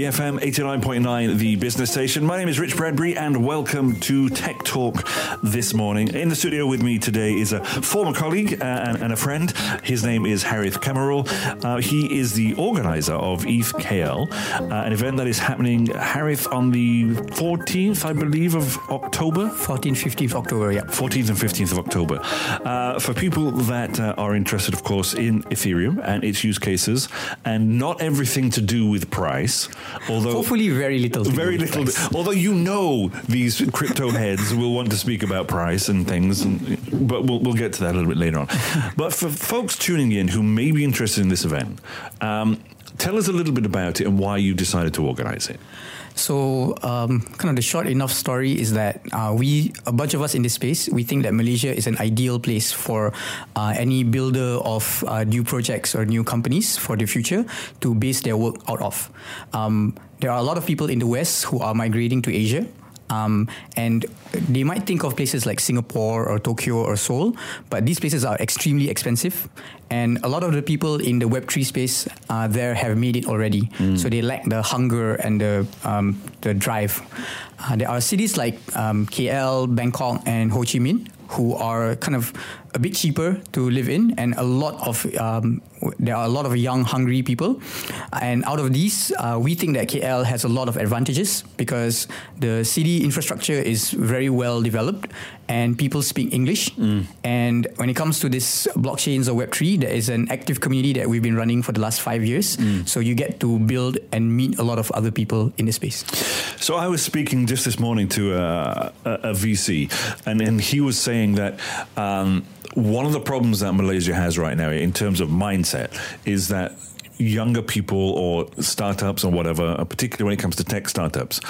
BFM 89.9, the business station. My name is Rich Bradbury, and welcome to Tech Talk this morning. In the studio with me today is a former colleague uh, and, a friend. His name is Harith Kamarul. Uh, he is the organizer of ETH KL, uh, an event that is happening, Harith, on the 14th, I believe, of October? 14th, 15th October, yeah. 14th and 15th of October. Uh, for people that uh, are interested, of course, in Ethereum and its use cases, and not everything to do with price. Although hopefully very little, very little. Although you know these crypto heads will want to speak about price and things, and, but we'll, we'll get to that a little bit later on. but for folks tuning in who may be interested in this event, um, tell us a little bit about it and why you decided to organize it. So, um, kind of the short enough story is that uh, we, a bunch of us in this space, we think that Malaysia is an ideal place for uh, any builder of uh, new projects or new companies for the future to base their work out of. Um, there are a lot of people in the West who are migrating to Asia um, and they might think of places like Singapore or Tokyo or Seoul, but these places are extremely expensive. And a lot of the people in the Web3 space uh, there have made it already. Mm. So they lack the hunger and the, um, the drive. Uh, there are cities like um, KL, Bangkok, and Ho Chi Minh who are kind of a bit cheaper to live in, and a lot of um, there are a lot of young, hungry people. And out of these, uh, we think that KL has a lot of advantages because the city infrastructure is very well developed, and people speak English. Mm. And when it comes to this blockchains or Web three, there is an active community that we've been running for the last five years. Mm. So you get to build and meet a lot of other people in the space. So I was speaking just this morning to a, a, a VC, and, and he was saying that. Um, one of the problems that Malaysia has right now in terms of mindset is that younger people or startups or whatever, particularly when it comes to tech startups,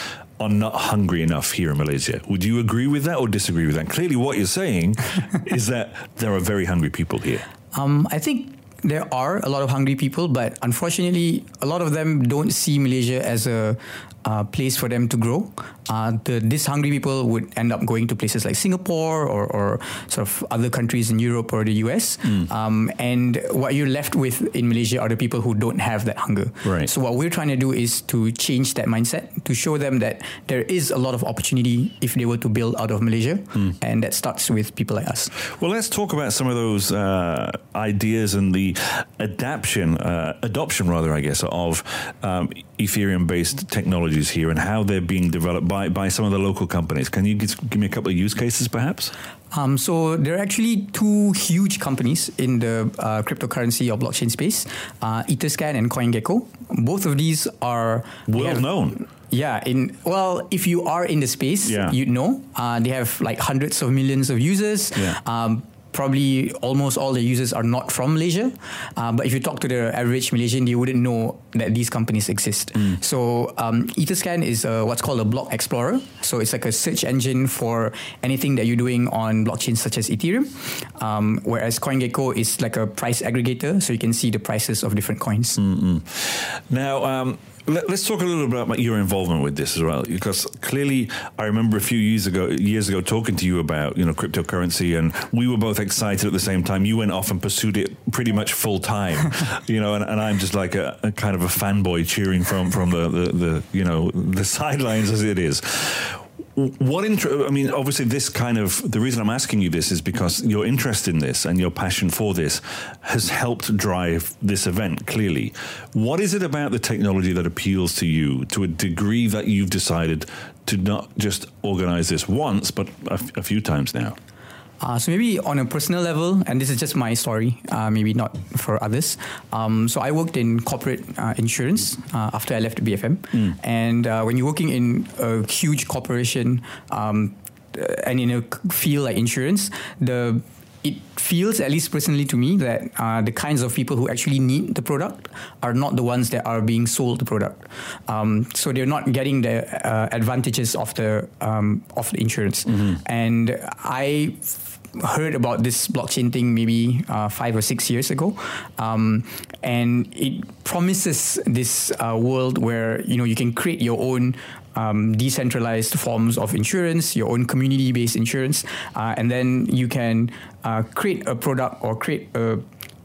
are not hungry enough here in Malaysia. Would you agree with that or disagree with that? Clearly, what you're saying is that there are very hungry people here. Um, I think there are a lot of hungry people, but unfortunately, a lot of them don't see Malaysia as a uh, place for them to grow. Uh, the, these hungry people would end up going to places like Singapore or, or sort of other countries in Europe or the US. Mm. Um, and what you're left with in Malaysia are the people who don't have that hunger. Right. So what we're trying to do is to change that mindset, to show them that there is a lot of opportunity if they were to build out of Malaysia. Mm. And that starts with people like us. Well, let's talk about some of those uh, ideas and the adaptation, uh, adoption rather, I guess, of um, Ethereum-based technologies here and how they're being developed by, by some of the local companies. Can you give me a couple of use cases, perhaps? Um, so there are actually two huge companies in the uh, cryptocurrency or blockchain space, uh, Etherscan and CoinGecko. Both of these are well have, known. Yeah, in well, if you are in the space, yeah. you know uh, they have like hundreds of millions of users. Yeah. Um, probably almost all the users are not from Malaysia. Uh, but if you talk to the average Malaysian, they wouldn't know that these companies exist. Mm. So um, Etherscan is a, what's called a block explorer. So it's like a search engine for anything that you're doing on blockchains such as Ethereum. Um, whereas CoinGecko is like a price aggregator, so you can see the prices of different coins. Mm-hmm. Now, um, let, us talk a little bit about your involvement with this as well, because clearly I remember a few years ago, years ago, talking to you about you know cryptocurrency, and we were both excited at the same time. You went off and pursued it pretty much full time, you know, and, and, I'm just like a, a, kind of a fanboy cheering from from the, the, the you know the sidelines as it is what intro? I mean, obviously, this kind of the reason I'm asking you this is because your interest in this and your passion for this has helped drive this event. Clearly, what is it about the technology that appeals to you to a degree that you've decided to not just organize this once, but a, f- a few times now? Uh, so maybe on a personal level, and this is just my story, uh, maybe not for others. Um, so I worked in corporate uh, insurance uh, after I left BFM, mm. and uh, when you're working in a huge corporation um, and in a field like insurance, the it feels, at least personally to me, that uh, the kinds of people who actually need the product are not the ones that are being sold the product. Um, so they're not getting the uh, advantages of the um, of the insurance. Mm-hmm. And I heard about this blockchain thing maybe uh, five or six years ago, um, and it promises this uh, world where you know you can create your own um, decentralized forms of insurance, your own community based insurance, uh, and then you can uh, create a product or create a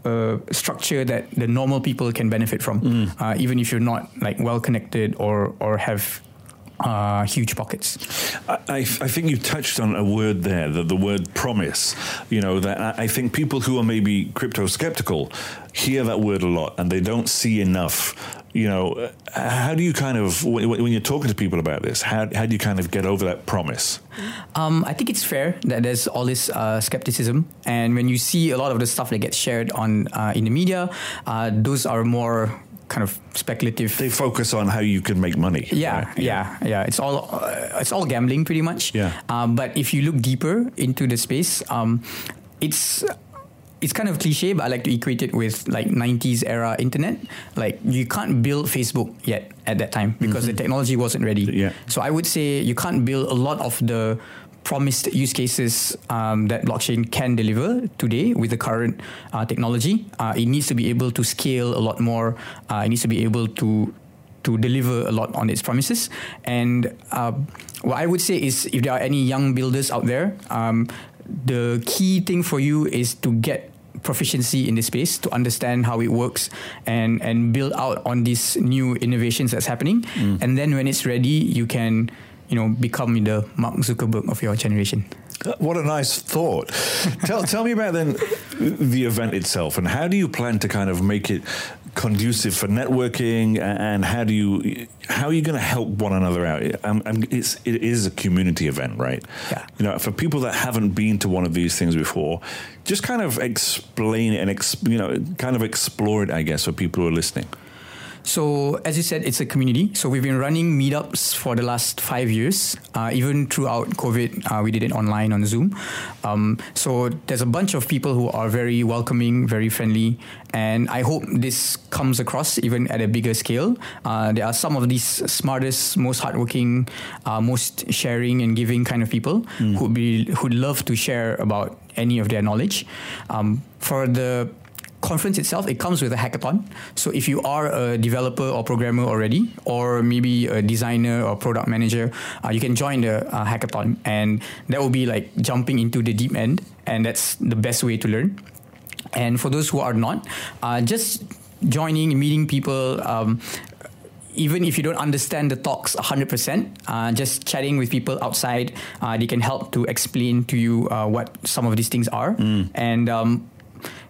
a structure that the normal people can benefit from, mm. uh, even if you're not like well connected or or have uh, huge pockets. I, I, think you touched on a word there, the, the word promise. You know, that I think people who are maybe crypto skeptical hear that word a lot and they don't see enough. You know, how do you kind of, when, when you're talking to people about this, how, how do you kind of get over that promise? Um, I think it's fair that there's all this uh, skepticism. And when you see a lot of the stuff that gets shared on uh, in the media, uh, those are more kind of speculative. They focus on how you can make money. Yeah, right? yeah, yeah. It's all uh, it's all gambling pretty much. Yeah. Um, but if you look deeper into the space, um, it's it's kind of cliche, but I like to equate it with like 90s era internet. Like you can't build Facebook yet at that time because mm-hmm. the technology wasn't ready. Yeah. So I would say you can't build a lot of the promised use cases um, that blockchain can deliver today with the current uh, technology. Uh, it needs to be able to scale a lot more. Uh, it needs to be able to to deliver a lot on its promises. And uh, what I would say is, if there are any young builders out there, um, the key thing for you is to get proficiency in this space to understand how it works and and build out on these new innovations that's happening mm. and then when it's ready you can you know, become the Mark Zuckerberg of your generation. What a nice thought. tell, tell me about then the event itself and how do you plan to kind of make it conducive for networking and how do you how are you going to help one another out? Um, it's it is a community event right? Yeah. You know for people that haven't been to one of these things before just kind of explain it and exp, you know kind of explore it i guess for people who are listening so, as you said, it's a community. So, we've been running meetups for the last five years. Uh, even throughout COVID, uh, we did it online on Zoom. Um, so, there's a bunch of people who are very welcoming, very friendly. And I hope this comes across even at a bigger scale. Uh, there are some of these smartest, most hardworking, uh, most sharing and giving kind of people mm. who'd, be, who'd love to share about any of their knowledge. Um, for the conference itself, it comes with a hackathon. So if you are a developer or programmer already, or maybe a designer or product manager, uh, you can join the uh, hackathon, and that will be like jumping into the deep end, and that's the best way to learn. And for those who are not, uh, just joining, meeting people. Um, even if you don't understand the talks 100%, uh, just chatting with people outside, uh, they can help to explain to you uh, what some of these things are. Mm. And um,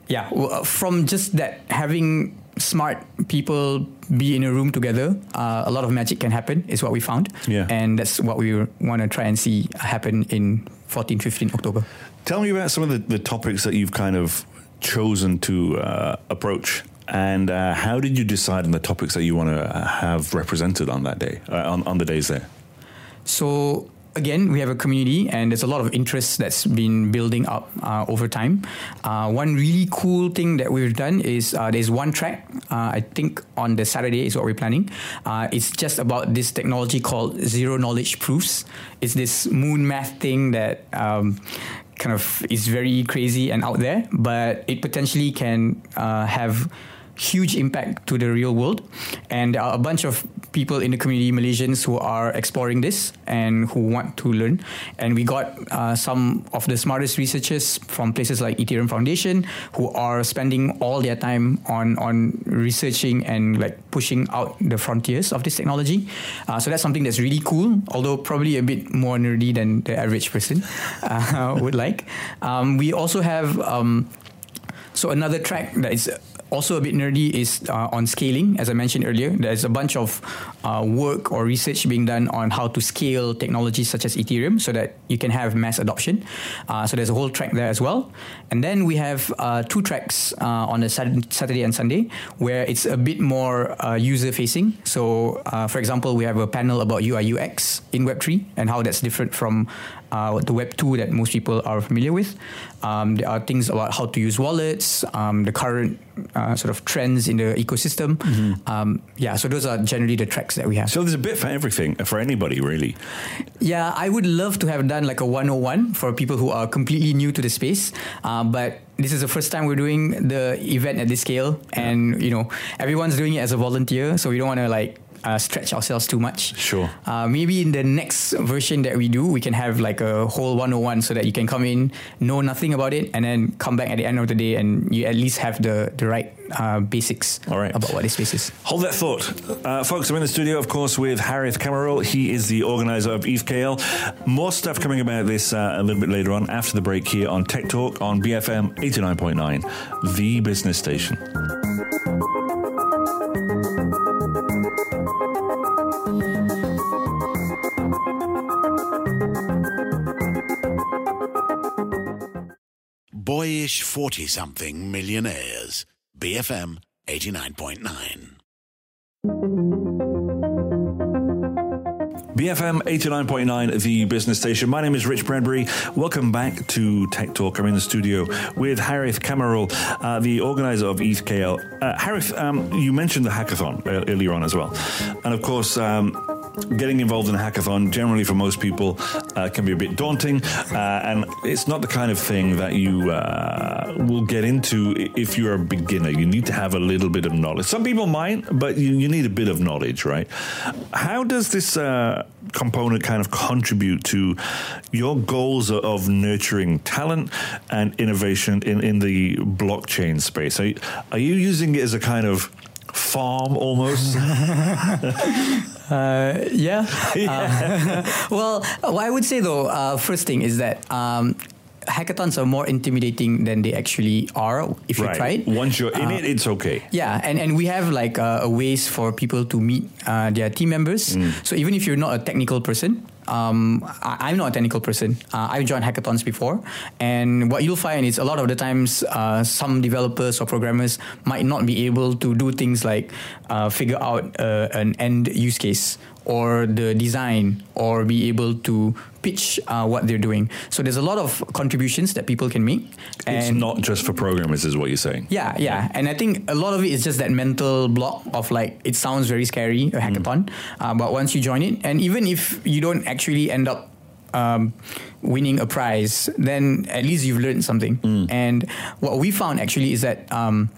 yeah, uh, from just that having smart people be in a room together, uh, a lot of magic can happen, is what we found. Yeah. And that's what we want to try and see happen in 14, 15 October. Tell me about some of the, the topics that you've kind of chosen to uh, approach. And uh, how did you decide on the topics that you want to have represented on that day, uh, on, on the days there? So again, we have a community and there's a lot of interest that's been building up uh, over time. Uh, one really cool thing that we've done is uh, there's one track, uh, I think on the Saturday is what we're planning. Uh, it's just about this technology called zero knowledge proofs. It's this moon math thing that um, kind of is very crazy and out there, but it potentially can uh, have huge impact to the real world. And a bunch of people in the community, Malaysians, who are exploring this and who want to learn. And we got uh, some of the smartest researchers from places like Ethereum Foundation who are spending all their time on, on researching and like pushing out the frontiers of this technology. Uh, so that's something that's really cool, although probably a bit more nerdy than the average person uh, would like. Um, we also have um, so another track that is also a bit nerdy is uh, on scaling. As I mentioned earlier, there's a bunch of uh, work or research being done on how to scale technologies such as Ethereum so that you can have mass adoption. Uh, so there's a whole track there as well. And then we have uh, two tracks uh, on the Saturday and Sunday where it's a bit more uh, user facing. So, for example, we have a panel about UI UX in Web3 and how that's different from uh, the Web 2 that most people are familiar with. Um, there are things about how to use wallets, um, the current uh, sort of trends in the ecosystem. Mm-hmm. Um, yeah, so those are generally the tracks that we have. So there's a bit for everything, for anybody, really. Yeah, I would love to have done like a 101 for people who are completely new to the space. Uh, but this is the first time we're doing the event at this scale. And, you know, everyone's doing it as a volunteer. So we don't want to like uh, stretch ourselves too much. Sure. Uh, maybe in the next version that we do, we can have like a whole 101 so that you can come in, know nothing about it, and then come back at the end of the day and you at least have the, the right uh, basics All right. about what this space is. Hold that thought. Uh, folks, I'm in the studio, of course, with Harith Kamarul. He is the organizer of ETHKL. More stuff coming about this uh, a little bit later on after the break here on Tech Talk on BFM 89.9, the business station. Boyish 40 something millionaires. BFM 89.9. BFM 89.9, the business station. My name is Rich Bradbury. Welcome back to Tech Talk. I'm in the studio with Harith Kamarul, uh, the organizer of ETHKL. Uh, Harith, um, you mentioned the hackathon earlier on as well. And of course, um, getting involved in a hackathon generally for most people uh, can be a bit daunting uh, and it's not the kind of thing that you uh, will get into if you're a beginner. You need to have a little bit of knowledge. Some people might but you, you need a bit of knowledge right? How does this uh, component kind of contribute to your goals of nurturing talent and innovation in, in the blockchain space? Are you, are you using it as a kind of farm almost Uh, yeah. Uh, well, what I would say though, uh, first thing is that um, hackathons are more intimidating than they actually are if you try it. Once you're in it, it's okay. Yeah, and, and we have like uh, a ways for people to meet uh, their team members. So even if you're not a technical person, um, I, I'm not a technical person. Uh, I've joined hackathons before, and what you'll find is a lot of the times uh, some developers or programmers might not be able to do things like uh, figure out uh, an end use case or the design or be able to pitch uh, what they're doing. So there's a lot of contributions that people can make. It's not just for programmers, is what you're saying. yeah, yeah, and I think a lot of it is just that mental block of like it sounds very scary a hackathon, uh, but once you join it, and even if you don't actually end up um, winning a prize, then at least you've learned something. And what we found actually is that. Um,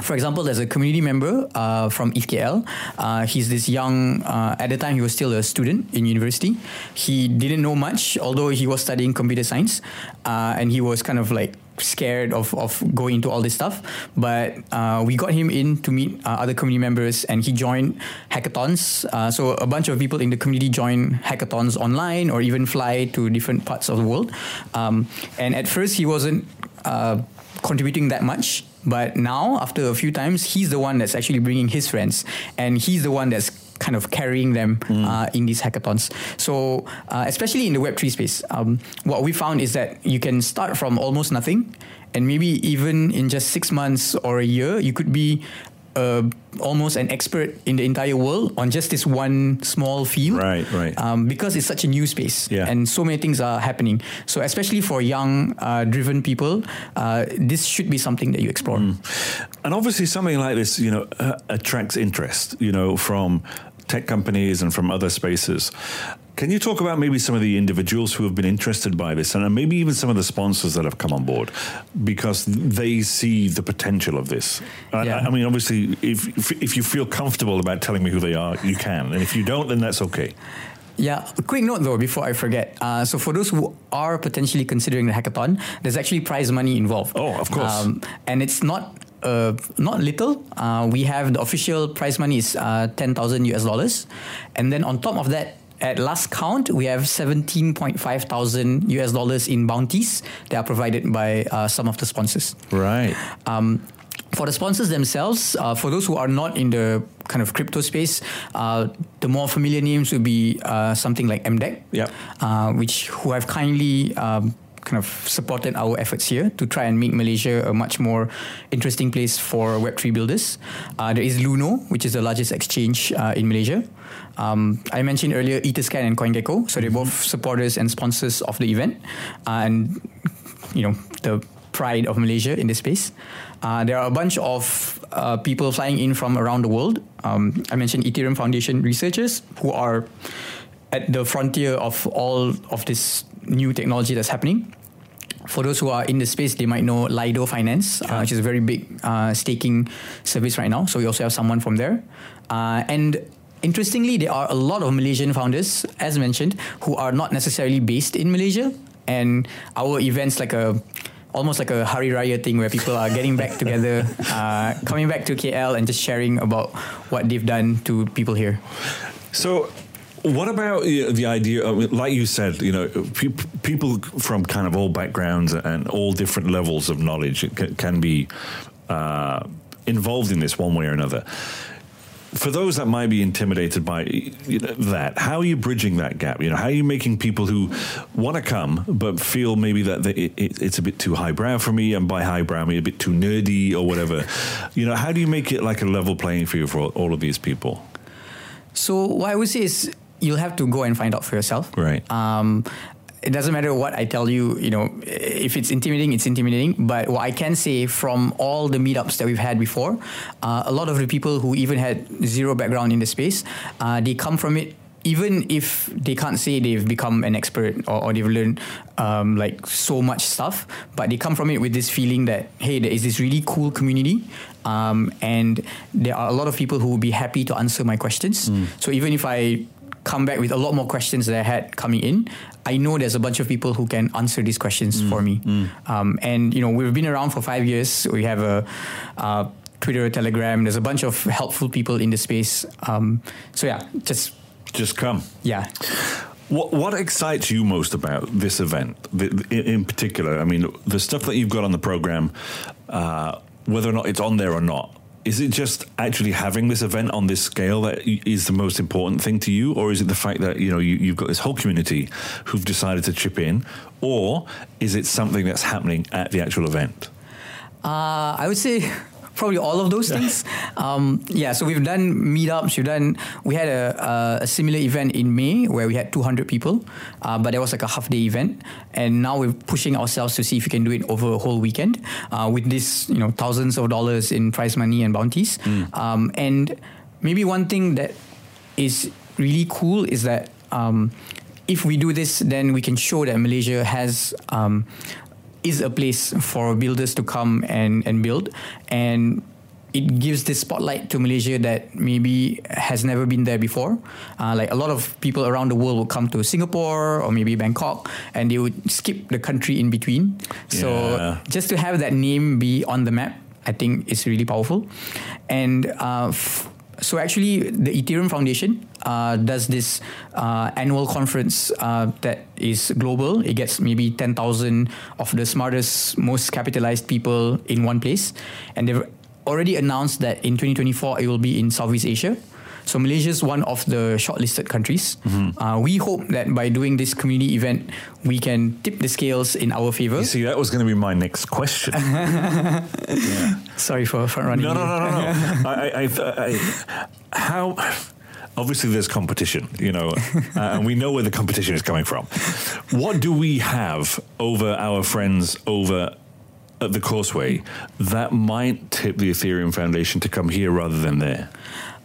for example, there's a community member uh, from ETHKL. Uh, he's this young, uh, at the time he was still a student in university. He didn't know much, although he was studying computer science. Uh, and he was kind of like scared of, of going into all this stuff. But uh, we got him in to meet uh, other community members and he joined hackathons. Uh, so a bunch of people in the community join hackathons online or even fly to different parts of the world. Um, and at first he wasn't uh, contributing that much. But now, after a few times, he's the one that's actually bringing his friends, and he's the one that's kind of carrying them uh, in these hackathons. So, uh, especially in the Web3 space, um, what we found is that you can start from almost nothing, and maybe even in just six months or a year, you could be uh, almost an expert in the entire world on just this one small field. Right, right. Um, because it's such a new space, Yeah. and so many things are happening. So, especially for young, uh, driven people, uh, this should be something that you explore. And obviously, something like this, you know, uh, attracts interest, you know, from tech companies and from other spaces. Can you talk about maybe some of the individuals who have been interested by this, and maybe even some of the sponsors that have come on board, because they see the potential of this? I- Yeah. I, I mean, obviously, if, if you feel comfortable about telling me who they are, you can, and if you don't, then that's okay. Yeah, a quick note though before I forget. Uh, so for those who are potentially considering the hackathon, there's actually prize money involved. Oh, of course. and it's not. Uh, not little. Uh, we have the official prize money is uh, ten thousand US dollars, and then on top of that, at last count, we have seventeen point five thousand US dollars in bounties that are provided by uh, some of the sponsors. Right. Um, for the sponsors themselves, uh, for those who are not in the kind of crypto space, uh, the more familiar names would be uh, something like MDEC, Yep. uh, which who have kindly um, kind of supported our efforts here to try and make Malaysia a much more interesting place for Web3 builders. Uh, there is Luno, which is the largest exchange uh, in Malaysia. Um, I mentioned earlier Etherscan and CoinGecko, so they're both supporters and sponsors of the event, uh, and you know the pride of Malaysia in this space. Uh, there are a bunch of uh, people flying in from around the world. Um, I mentioned Ethereum Foundation researchers who are at the frontier of all of this new technology that's happening. For those who are in the space, they might know Lido Finance, uh, which is a very big uh, staking service right now. So we also have someone from there. Uh, and interestingly, there are a lot of Malaysian founders, as mentioned, who are not necessarily based in Malaysia, and our events like a almost like a Hari Raya thing where people are getting back together, uh, coming back to KL and just sharing about what they've done to people here. So, what about uh, the idea? Of, like you said, you know, pe- people from kind of all backgrounds and all different levels of knowledge can, can be uh, involved in this one way or another. For those that might be intimidated by you know, that, how are you bridging that gap? You know, how are you making people who want to come but feel maybe that they, it, it's a bit too highbrow for me, and by highbrow I mean a bit too nerdy or whatever. you know, how do you make it like a level playing field for all, all of these people? So what I would say is you'll have to go and find out for yourself. Right. Um, it doesn't matter what I tell you, you know, if it's intimidating, it's intimidating. But what I can say from all the meetups that we've had before, uh, a lot of the people who even had zero background in the space, uh, they come from it even if they can't say they've become an expert or, or they've learned um, like so much stuff, but they come from it with this feeling that hey, there is this really cool community, um, and there are a lot of people who will be happy to answer my questions. Mm. So even if I come back with a lot more questions that I had coming in, I know there's a bunch of people who can answer these questions mm. for me. Mm. Um, and you know, we've been around for five years. We have a uh, Twitter, Telegram. There's a bunch of helpful people in the space. Um, so yeah, just just come. Yeah. What what excites you most about this event in particular? I mean, the stuff that you've got on the program, uh, whether or not it's on there or not. Is it just actually having this event on this scale that is the most important thing to you, or is it the fact that you know you, you've got this whole community who've decided to chip in, or is it something that's happening at the actual event? Uh, I would say probably all of those things. Um, yeah, so we've done meetups. We've done. We had a, a, similar event in May where we had 200 people, uh, but it was like a half day event. And now we're pushing ourselves to see if we can do it over a whole weekend uh, with this, you know, thousands of dollars in prize money and bounties. Mm. Um, and maybe one thing that is really cool is that. Um, if we do this, then we can show that Malaysia has um, is a place for builders to come and, and build. And it gives this spotlight to Malaysia that maybe has never been there before. Uh, like a lot of people around the world will come to Singapore or maybe Bangkok and they would skip the country in between. So yeah. just to have that name be on the map, I think is really powerful. And uh, f- so actually, the Ethereum Foundation does this uh, annual conference uh, that is global. It gets maybe ten thousand of the smartest, most capitalized people in one place, and they've already announced that in 2024 it will be in Southeast Asia. So Malaysia is one of the shortlisted countries. Mm-hmm. Uh, we hope that by doing this community event, we can tip the scales in our favor. You see, that was going to be my next question. yeah. Sorry for, for running. No, no, no, no, no. I, I, I, how obviously there's competition, you know, uh, and we know where the competition is coming from. What do we have over our friends over at the Causeway that might tip the Ethereum Foundation to come here rather than there?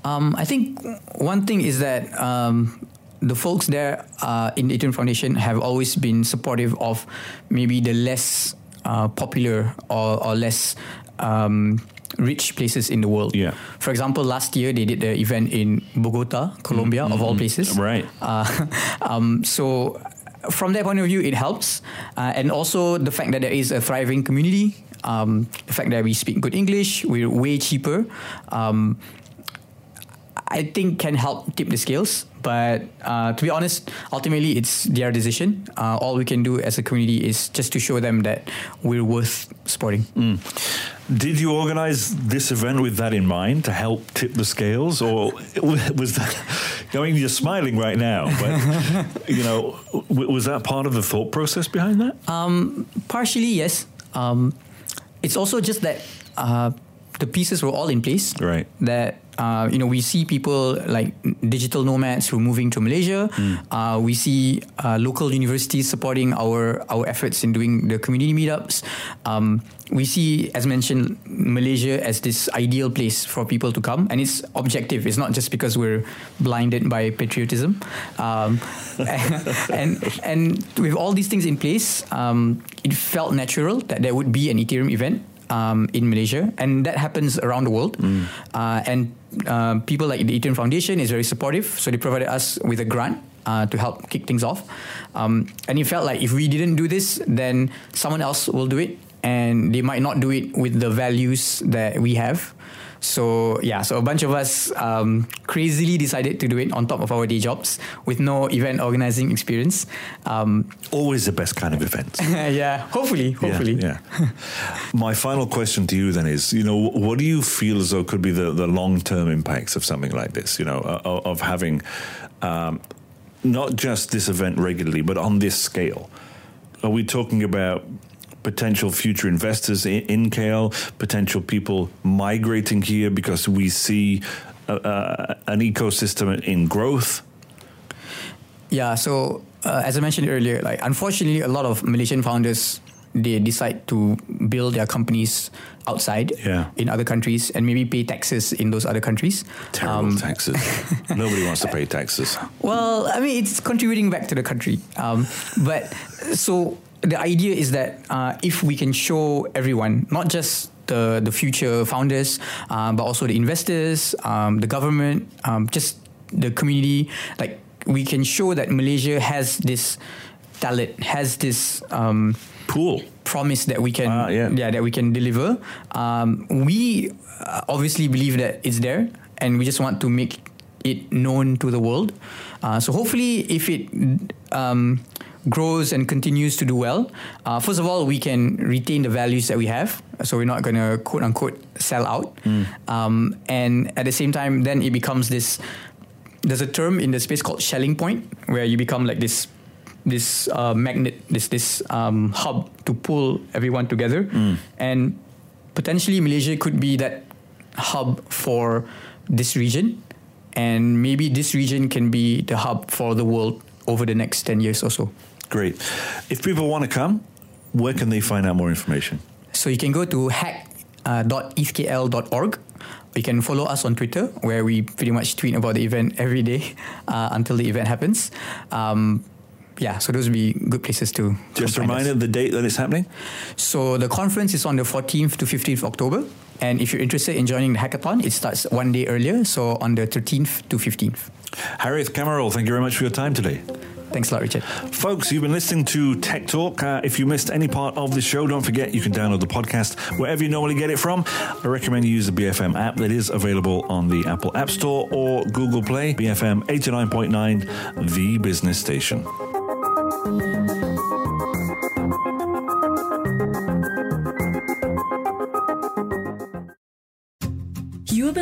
Um, I think one thing is that um, the folks there uh, in the Ethereum Foundation have always been supportive of maybe the less uh, popular or, or less um, rich places in the world. Yeah. For example, last year they did the event in Bogota, Colombia, mm-hmm. of all places. Right. Uh, um, so from that point of view, it helps, uh, and also the fact that there is a thriving community. Um, the fact that we speak good English, we're way cheaper. Um, I think can help tip the scales. But uh, to be honest, ultimately it's their decision. Uh, all we can do as a community is just to show them that we're worth supporting. Mm. Did you organize this event with that in mind to help tip the scales, or was that? I mean, you're smiling right now, but you know, was that part of the thought process behind that? Um, partially, yes. Um, it's also just that uh, the pieces were all in place. Right. That uh, you know, we see people like digital nomads who are moving to Malaysia. Mm. Uh, we see uh, local universities supporting our our efforts in doing the community meetups. Um, we see, as mentioned, Malaysia as this ideal place for people to come, and it's objective. It's not just because we're blinded by patriotism. Um, and and with all these things in place, um, it felt natural that there would be an Ethereum event um, in Malaysia, and that happens around the world. Uh, and uh, people like the Ethereum Foundation is very supportive, so they provided us with a grant uh, to help kick things off. Um, and it felt like if we didn't do this, then someone else will do it, and they might not do it with the values that we have. So yeah, so a bunch of us um, crazily decided to do it on top of our day jobs with no event organizing experience. Um, Always the best kind of event. yeah, hopefully, hopefully. Yeah. yeah. My final question to you then is, you know, what do you feel as though could be the, the long term impacts of something like this? You know, of, of having um, not just this event regularly, but on this scale. Are we talking about potential future investors in, in KL, potential people migrating here because we see uh, uh, an ecosystem in growth? Yeah, so uh, as I mentioned earlier, like unfortunately, a lot of Malaysian founders they decide to build their companies outside yeah. in other countries and maybe pay taxes in those other countries. Terrible um, taxes. Nobody wants to pay taxes. Well, I mean, it's contributing back to the country. Um, but so the idea is that uh, if we can show everyone, not just the, the future founders, um, but also the investors, um, the government, um, just the community, like we can show that Malaysia has this talent, has this um, pool promise that we can, ah, yeah. yeah. that we can deliver. Um, we uh, obviously believe that it's there, and we just want to make it known to the world. Uh, so hopefully, if it um, grows and continues to do well, uh, first of all, we can retain the values that we have. So we're not going to quote unquote sell out. Mm. Um, and at the same time, then it becomes this. There's a term in the space called Schelling point, where you become like this this uh, magnet, this this um, hub to pull everyone together, mm. and potentially Malaysia could be that hub for this region, and maybe this region can be the hub for the world over the next ten years or so. Great. If people want to come, where can they find out more information? So you can go to hack.ethkl.org. You can follow us on Twitter, where we pretty much tweet about the event every day uh, until the event happens. Um, yeah, so those would be good places to. Just a reminder the date that it's happening. So the conference is on the 14th to 15th October, and if you're interested in joining the hackathon, it starts one day earlier, so on the 13th to 15th. Harith Kamarul, thank you very much for your time today. Thanks a lot, Richard. Folks, you've been listening to Tech Talk. Uh, if you missed any part of the show, don't forget you can download the podcast wherever you normally get it from. I recommend you use the BFM app that is available on the Apple App Store or Google Play. BFM 89.9, the business station.